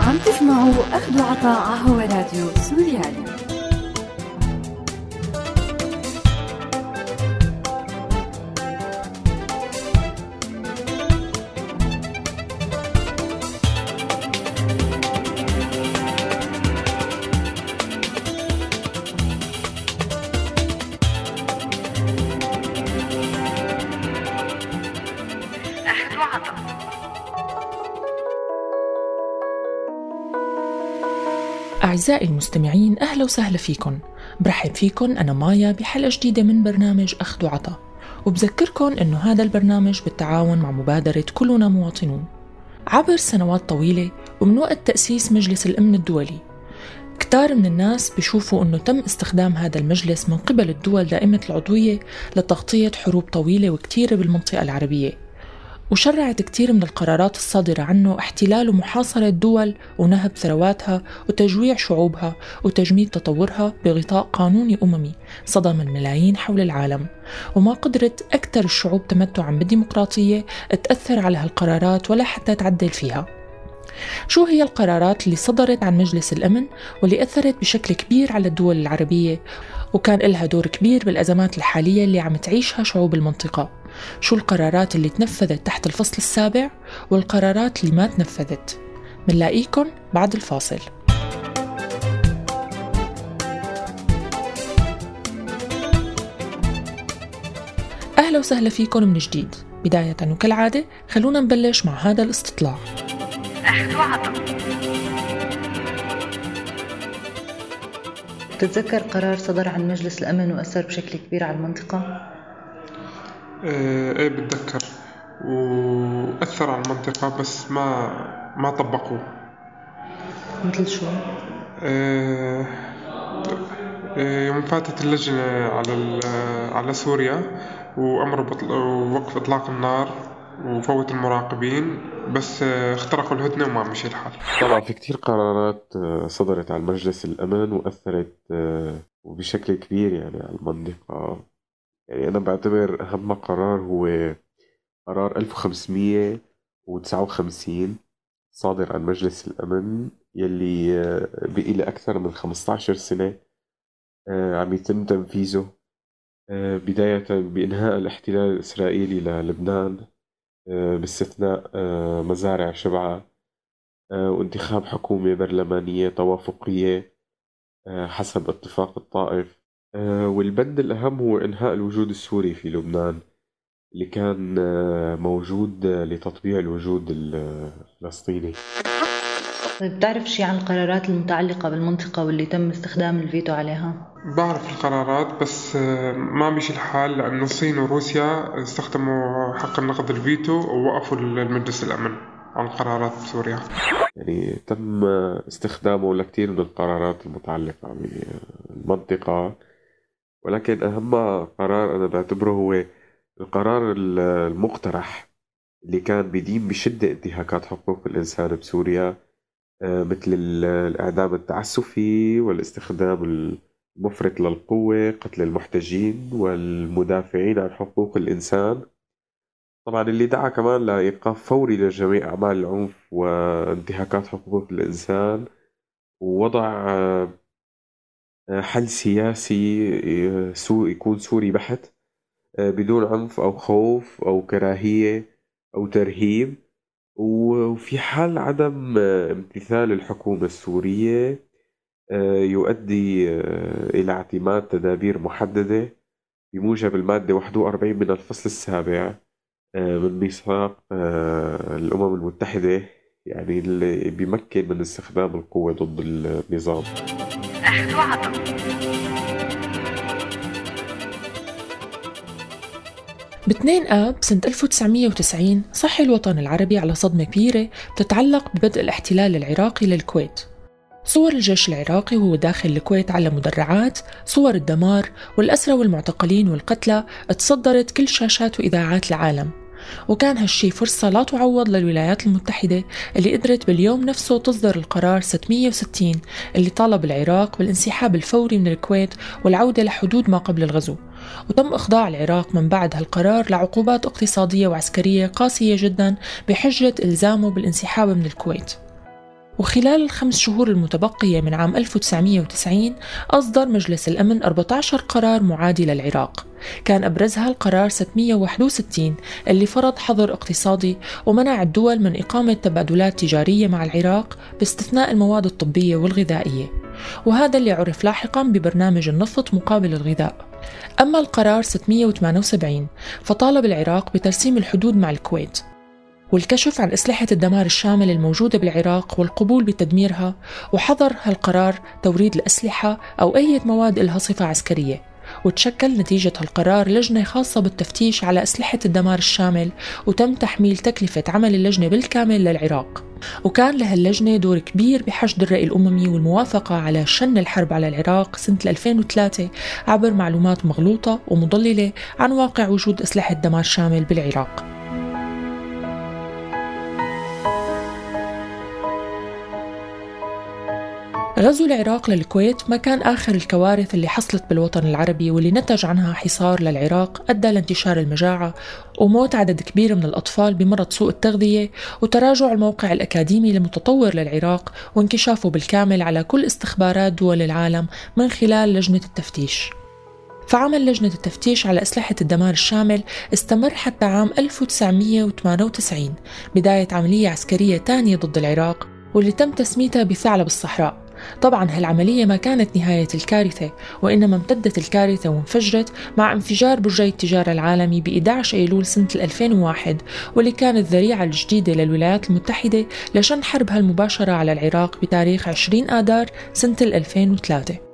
عم تسمعوا أخذ وعطاء هو راديو سوريالي. أعزائي المستمعين أهلا وسهلا فيكم برحب فيكم أنا مايا بحلقة جديدة من برنامج أخذ وعطا وبذكركم أنه هذا البرنامج بالتعاون مع مبادرة كلنا مواطنون. عبر سنوات طويلة ومن وقت تأسيس مجلس الأمن الدولي. كتار من الناس بيشوفوا أنه تم استخدام هذا المجلس من قبل الدول دائمة العضوية لتغطية حروب طويلة وكتيرة بالمنطقة العربية. وشرعت كتير من القرارات الصادرة عنه احتلال ومحاصرة دول ونهب ثرواتها وتجويع شعوبها وتجميد تطورها بغطاء قانوني أممي صدم الملايين حول العالم. وما قدرت أكثر الشعوب تمتعا بالديمقراطية تأثر على هالقرارات ولا حتى تعدل فيها. شو هي القرارات اللي صدرت عن مجلس الأمن واللي أثرت بشكل كبير على الدول العربية؟ وكان لها دور كبير بالأزمات الحالية اللي عم تعيشها شعوب المنطقة. شو القرارات اللي تنفذت تحت الفصل السابع والقرارات اللي ما تنفذت؟ منلاقيكن بعد الفاصل. أهلا وسهلا فيكم من جديد. بداية وكالعادة خلونا نبلش مع هذا الاستطلاع. تتذكر قرار صدر عن مجلس الأمن وأثر بشكل كبير على المنطقة؟ آه، إيه بتذكر وأثر على المنطقة بس ما ما طبقوه مثل شو؟ آه، آه، يوم فاتت اللجنة على على سوريا وأمروا بوقف إطلاق النار وفوت المراقبين بس اخترقوا الهدنة وما مشي الحال طبعا في كتير قرارات صدرت على مجلس الأمن وأثرت بشكل كبير يعني على المنطقة. يعني أنا بعتبر أهم قرار هو قرار 1559 صادر عن مجلس الأمن يلي آه، بقي له أكثر من 15 سنة آه، عم يتم تنفيذه آه، بداية بإنهاء الاحتلال الإسرائيلي للبنان. باستثناء مزارع شبعة وانتخاب حكومة برلمانية توافقية حسب اتفاق الطائف. آه، والبند الأهم هو إنهاء الوجود السوري في لبنان اللي كان آه، موجود لتطبيع الوجود الفلسطيني. طيب بتعرف شيء عن القرارات المتعلقة بالمنطقة واللي تم استخدام الفيتو عليها؟ بعرف القرارات بس آه، ما مشي الحال لأنه الصين وروسيا استخدموا حق النقض الفيتو ووقفوا المجلس الأمن عن قرارات سوريا يعني تم استخدامه لكثير من القرارات المتعلقة بالمنطقة ولكن أهم قرار أنا بعتبره هو القرار المقترح اللي كان بيدين بشدة انتهاكات حقوق الإنسان بسوريا مثل الإعدام التعسفي والاستخدام المفرط للقوة قتل المحتجين والمدافعين عن حقوق الإنسان. طبعا اللي دعا كمان لإيقاف فوري لجميع أعمال العنف وانتهاكات حقوق الإنسان ووضع آه، حل سياسي آه، يكون سوري بحت آه، بدون عنف أو خوف أو كراهية أو ترهيب. وفي حال عدم آه، امتثال الحكومة السورية يؤدي إلى اعتماد تدابير محددة بموجب المادة 41 من الفصل السابع من ميثاق الأمم المتحدة يعني اللي بيمكن من استخدام القوة ضد النظام. ب 2 آب سنة 1990 صحي الوطن العربي على صدمة كبيرة تتعلق ببدء الاحتلال العراقي للكويت. صور الجيش العراقي وهو داخل الكويت على مدرعات صور الدمار والأسرى والمعتقلين والقتلى تصدرت كل شاشات وإذاعات العالم. وكان هالشي فرصة لا تعوض للولايات المتحدة اللي قدرت باليوم نفسه تصدر القرار 660 اللي طالب العراق بالانسحاب الفوري من الكويت والعودة لحدود ما قبل الغزو. وتم إخضاع العراق من بعد هالقرار لعقوبات اقتصادية وعسكرية قاسية جدا بحجة إلزامه بالانسحاب من الكويت. وخلال الخمس شهور المتبقية من عام 1990 أصدر مجلس الأمن 14 قرار معادي للعراق كان أبرزها القرار 661 اللي فرض حظر اقتصادي ومنع الدول من إقامة تبادلات تجارية مع العراق باستثناء المواد الطبية والغذائية. وهذا اللي عرف لاحقا ببرنامج النفط مقابل الغذاء. أما القرار 678 فطالب العراق بترسيم الحدود مع الكويت. والكشف عن أسلحة الدمار الشامل الموجودة بالعراق والقبول بتدميرها وحظر هالقرار توريد الأسلحة أو أي مواد لها صفة عسكرية وتشكل نتيجة هالقرار لجنة خاصة بالتفتيش على أسلحة الدمار الشامل وتم تحميل تكلفة عمل اللجنة بالكامل للعراق. وكان لها اللجنة دور كبير بحشد الرأي الأممي والموافقة على شن الحرب على العراق سنة 2003 عبر معلومات مغلوطة ومضللة عن واقع وجود أسلحة دمار شامل بالعراق. غزو العراق للكويت ما كان آخر الكوارث اللي حصلت بالوطن العربي واللي نتج عنها حصار للعراق أدى لانتشار المجاعة وموت عدد كبير من الأطفال بمرض سوء التغذية وتراجع الموقع الأكاديمي المتطور للعراق وانكشافه بالكامل على كل استخبارات دول العالم من خلال لجنة التفتيش. فعمل لجنة التفتيش على أسلحة الدمار الشامل استمر حتى عام 1998 بداية عملية عسكرية تانية ضد العراق واللي تم تسميتها بثعلب الصحراء. طبعا هالعملية ما كانت نهاية الكارثة وإنما امتدت الكارثة وانفجرت مع انفجار برجي التجارة العالمي ب 11 أيلول سنة 2001 واللي كانت الذريعة الجديدة للولايات المتحدة لشن حربها المباشرة على العراق بتاريخ 20 آذار سنة 2003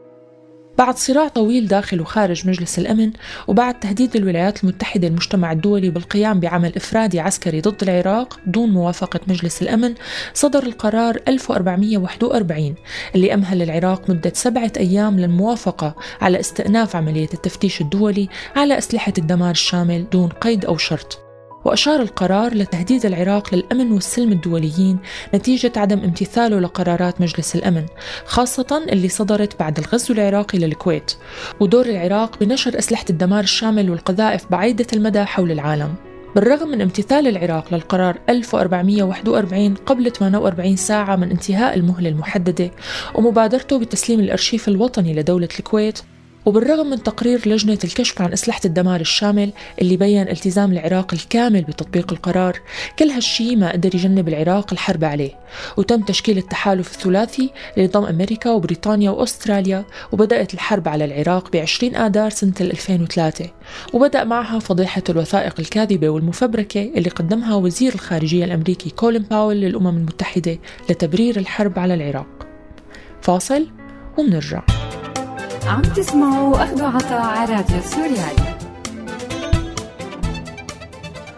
بعد صراع طويل داخل وخارج مجلس الأمن وبعد تهديد الولايات المتحدة المجتمع الدولي بالقيام بعمل إفرادي عسكري ضد العراق دون موافقة مجلس الأمن صدر القرار 1441 اللي أمهل العراق مدة سبعة أيام للموافقة على استئناف عملية التفتيش الدولي على أسلحة الدمار الشامل دون قيد أو شرط. وأشار القرار لتهديد العراق للأمن والسلم الدوليين نتيجة عدم امتثاله لقرارات مجلس الأمن خاصة اللي صدرت بعد الغزو العراقي للكويت ودور العراق بنشر أسلحة الدمار الشامل والقذائف بعيدة المدى حول العالم. بالرغم من امتثال العراق للقرار 1441 قبل 48 ساعة من انتهاء المهلة المحددة ومبادرته بتسليم الأرشيف الوطني لدولة الكويت وبالرغم من تقرير لجنة الكشف عن أسلحة الدمار الشامل اللي بين التزام العراق الكامل بتطبيق القرار كل هالشي ما قدر يجنب العراق الحرب عليه. وتم تشكيل التحالف الثلاثي لنظام أمريكا وبريطانيا وأستراليا وبدأت الحرب على العراق ب 20 آذار سنة 2003 وبدأ معها فضيحة الوثائق الكاذبة والمفبركة اللي قدمها وزير الخارجية الأمريكي كولين باول للأمم المتحدة لتبرير الحرب على العراق. فاصل ومنرجع عم تسمعوا أخذ عطاء على راديو سوريالي.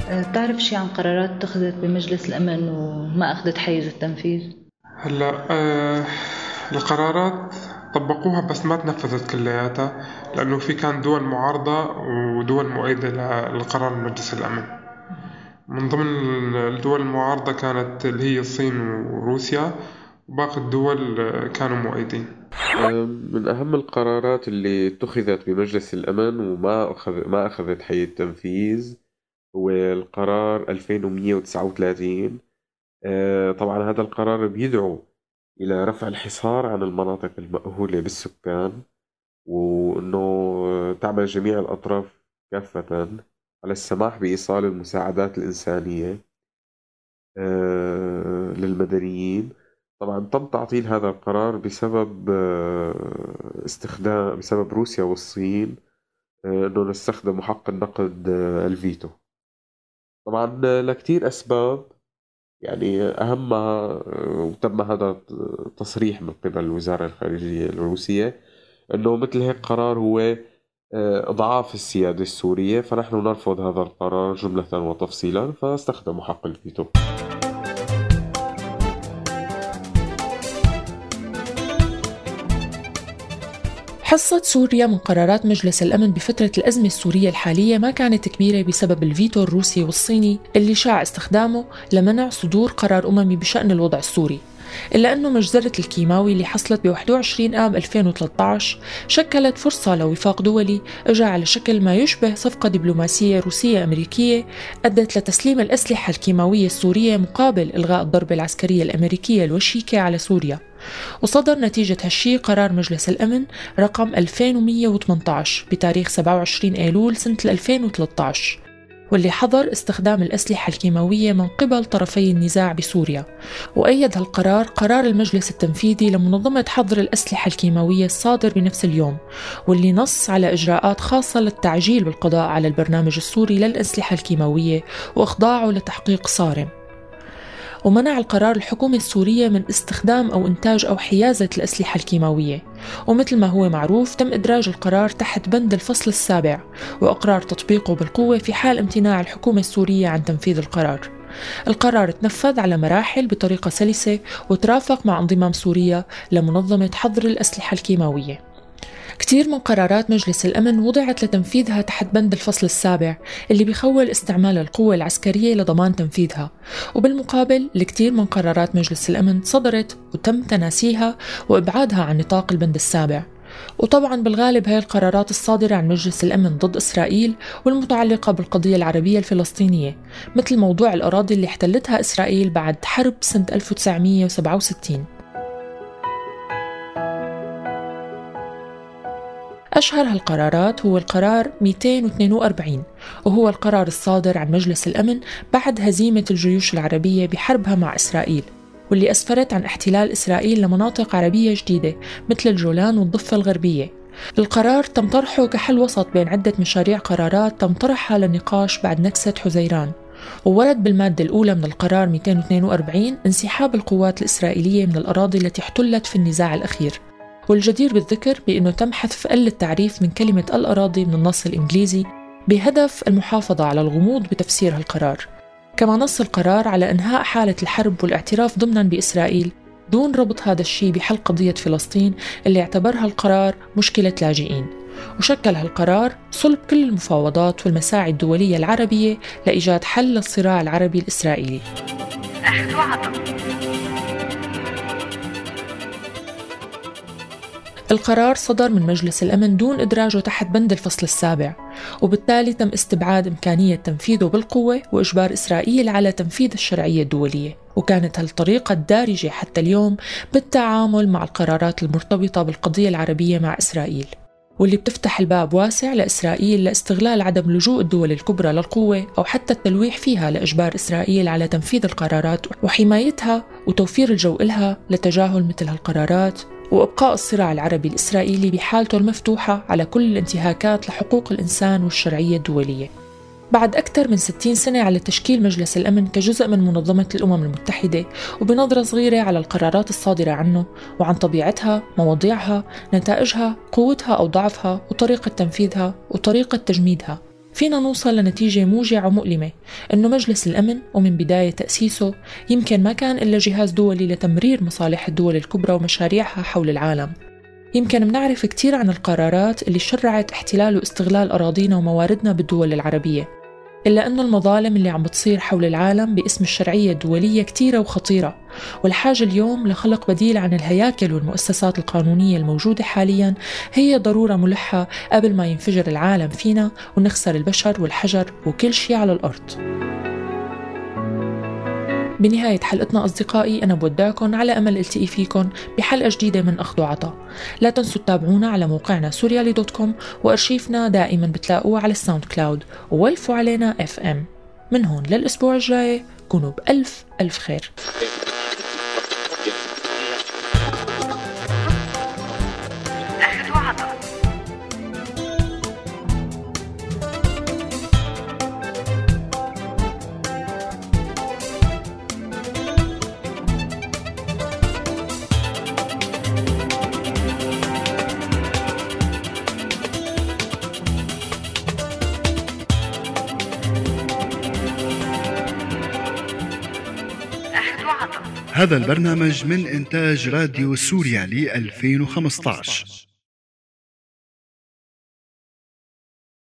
أه، بتعرف شي عن قرارات اتخذت بمجلس الأمن وما أخذت حيز التنفيذ؟ هلا آه القرارات طبقوها بس ما تنفذت كلياتها لأنه في كان دول معارضة ودول مؤيدة للقرار مجلس الأمن. من ضمن الدول المعارضة كانت اللي هي الصين وروسيا وباقي الدول آه، كانوا مؤيدين. من أهم القرارات اللي اتخذت بمجلس الأمن وما أخذ ما أخذت حي التنفيذ هو القرار 2139 أه، طبعا هذا القرار بيدعو إلى رفع الحصار عن المناطق المأهولة بالسكان وأنه تعمل جميع الأطراف كافة على السماح بإيصال المساعدات الإنسانية أه، للمدنيين. طبعا تم تعطيل هذا القرار بسبب آه، استخدام بسبب روسيا والصين آه، إنه نستخدم حق النقد آه، الفيتو. طبعا لكتير أسباب يعني أهمها وتم هذا تصريح من قبل الوزاره الخارجية الروسية إنه مثل هيك قرار هو إضعاف السيادة السورية فنحن نرفض هذا القرار جملة وتفصيلا فاستخدموا حق الفيتو. حصة سوريا من قرارات مجلس الأمن بفترة الأزمة السورية الحالية ما كانت كبيرة بسبب الفيتو الروسي والصيني اللي شاع استخدامه لمنع صدور قرار أممي بشأن الوضع السوري. إلا أنه مجزرة الكيماوي اللي حصلت ب 21 آب 2013 شكلت فرصة لوفاق دولي اجى على شكل ما يشبه صفقة دبلوماسية روسية أمريكية أدت لتسليم الأسلحة الكيماوية السورية مقابل إلغاء الضربة العسكرية الأمريكية الوشيكة على سوريا. وصدر نتيجة هالشي قرار مجلس الأمن رقم 2118 بتاريخ 27 أيلول سنة 2013 واللي حظر استخدام الأسلحة الكيماوية من قبل طرفي النزاع بسوريا. وأيد هالقرار قرار المجلس التنفيذي لمنظمة حظر الأسلحة الكيماوية الصادر بنفس اليوم واللي نص على إجراءات خاصة للتعجيل بالقضاء على البرنامج السوري للأسلحة الكيماوية وإخضاعه لتحقيق صارم. ومنع القرار الحكومة السورية من استخدام أو إنتاج أو حيازة الأسلحة الكيماوية. ومثل ما هو معروف تم إدراج القرار تحت بند الفصل السابع وإقرار تطبيقه بالقوة في حال امتناع الحكومة السورية عن تنفيذ القرار. القرار تنفذ على مراحل بطريقة سلسة وترافق مع انضمام سوريا لمنظمة حظر الأسلحة الكيماوية. كثير من قرارات مجلس الأمن وضعت لتنفيذها تحت بند الفصل السابع اللي بيخول استعمال القوة العسكرية لضمان تنفيذها. وبالمقابل الكثير من قرارات مجلس الأمن صدرت وتم تناسيها وإبعادها عن نطاق البند السابع. وطبعا بالغالب هي القرارات الصادرة عن مجلس الأمن ضد إسرائيل والمتعلقة بالقضية العربية الفلسطينية مثل موضوع الأراضي اللي احتلتها إسرائيل بعد حرب سنة 1967 أشهر هالقرارات هو القرار 242 وهو القرار الصادر عن مجلس الأمن بعد هزيمة الجيوش العربية بحربها مع إسرائيل واللي أسفرت عن احتلال إسرائيل لمناطق عربية جديدة مثل الجولان والضفة الغربية. القرار تم طرحه كحل وسط بين عدة مشاريع قرارات تم طرحها للنقاش بعد نكسة حزيران وورد بالمادة الأولى من القرار 242 انسحاب القوات الإسرائيلية من الأراضي التي احتلت في النزاع الأخير. والجدير بالذكر بأنه تم حذف ال التعريف من كلمة الأراضي من النص الإنجليزي بهدف المحافظة على الغموض بتفسير هالقرار. كما نص القرار على إنهاء حالة الحرب والاعتراف ضمنا بإسرائيل دون ربط هذا الشيء بحل قضية فلسطين اللي اعتبرها القرار مشكلة لاجئين. وشكل هالقرار صلب كل المفاوضات والمساعي الدولية العربية لإيجاد حل للصراع العربي الإسرائيلي. أخذ القرار صدر من مجلس الأمن دون إدراجه تحت بند الفصل السابع وبالتالي تم استبعاد إمكانية تنفيذه بالقوة وإجبار إسرائيل على تنفيذ الشرعية الدولية. وكانت هالطريقة الدارجة حتى اليوم بالتعامل مع القرارات المرتبطة بالقضية العربية مع إسرائيل واللي بتفتح الباب واسع لإسرائيل لاستغلال عدم لجوء الدول الكبرى للقوة أو حتى التلويح فيها لإجبار إسرائيل على تنفيذ القرارات وحمايتها وتوفير الجو إلها لتجاهل مثل هالقرارات وإبقاء الصراع العربي الإسرائيلي بحالته المفتوحة على كل الانتهاكات لحقوق الإنسان والشرعية الدولية. بعد أكثر من 60 سنة على تشكيل مجلس الأمن كجزء من منظمة الأمم المتحدة وبنظرة صغيرة على القرارات الصادرة عنه وعن طبيعتها، مواضيعها، نتائجها، قوتها أو ضعفها وطريقة تنفيذها وطريقة تجميدها. فينا نوصل لنتيجة موجعة ومؤلمة. إنه مجلس الأمن ومن بداية تأسيسه يمكن ما كان إلا جهاز دولي لتمرير مصالح الدول الكبرى ومشاريعها حول العالم. يمكن منعرف كتير عن القرارات اللي شرعت احتلال واستغلال أراضينا ومواردنا بالدول العربية. إلا أنه المظالم اللي عم بتصير حول العالم باسم الشرعية الدولية كتيرة وخطيرة والحاجة اليوم لخلق بديل عن الهياكل والمؤسسات القانونية الموجودة حاليا هي ضرورة ملحة قبل ما ينفجر العالم فينا ونخسر البشر والحجر وكل شيء على الأرض. بنهاية حلقتنا أصدقائي أنا بودعكم على أمل التقي فيكم بحلقة جديدة من أخذ وعطاء. لا تنسوا تتابعونا على موقعنا سوريالي dot com وأرشيفنا دائما بتلاقوه على ال SoundCloud. وولفوا علينا FM من هون للأسبوع الجاي كونوا بألف ألف خير. هذا البرنامج من إنتاج راديو سوريالي 2015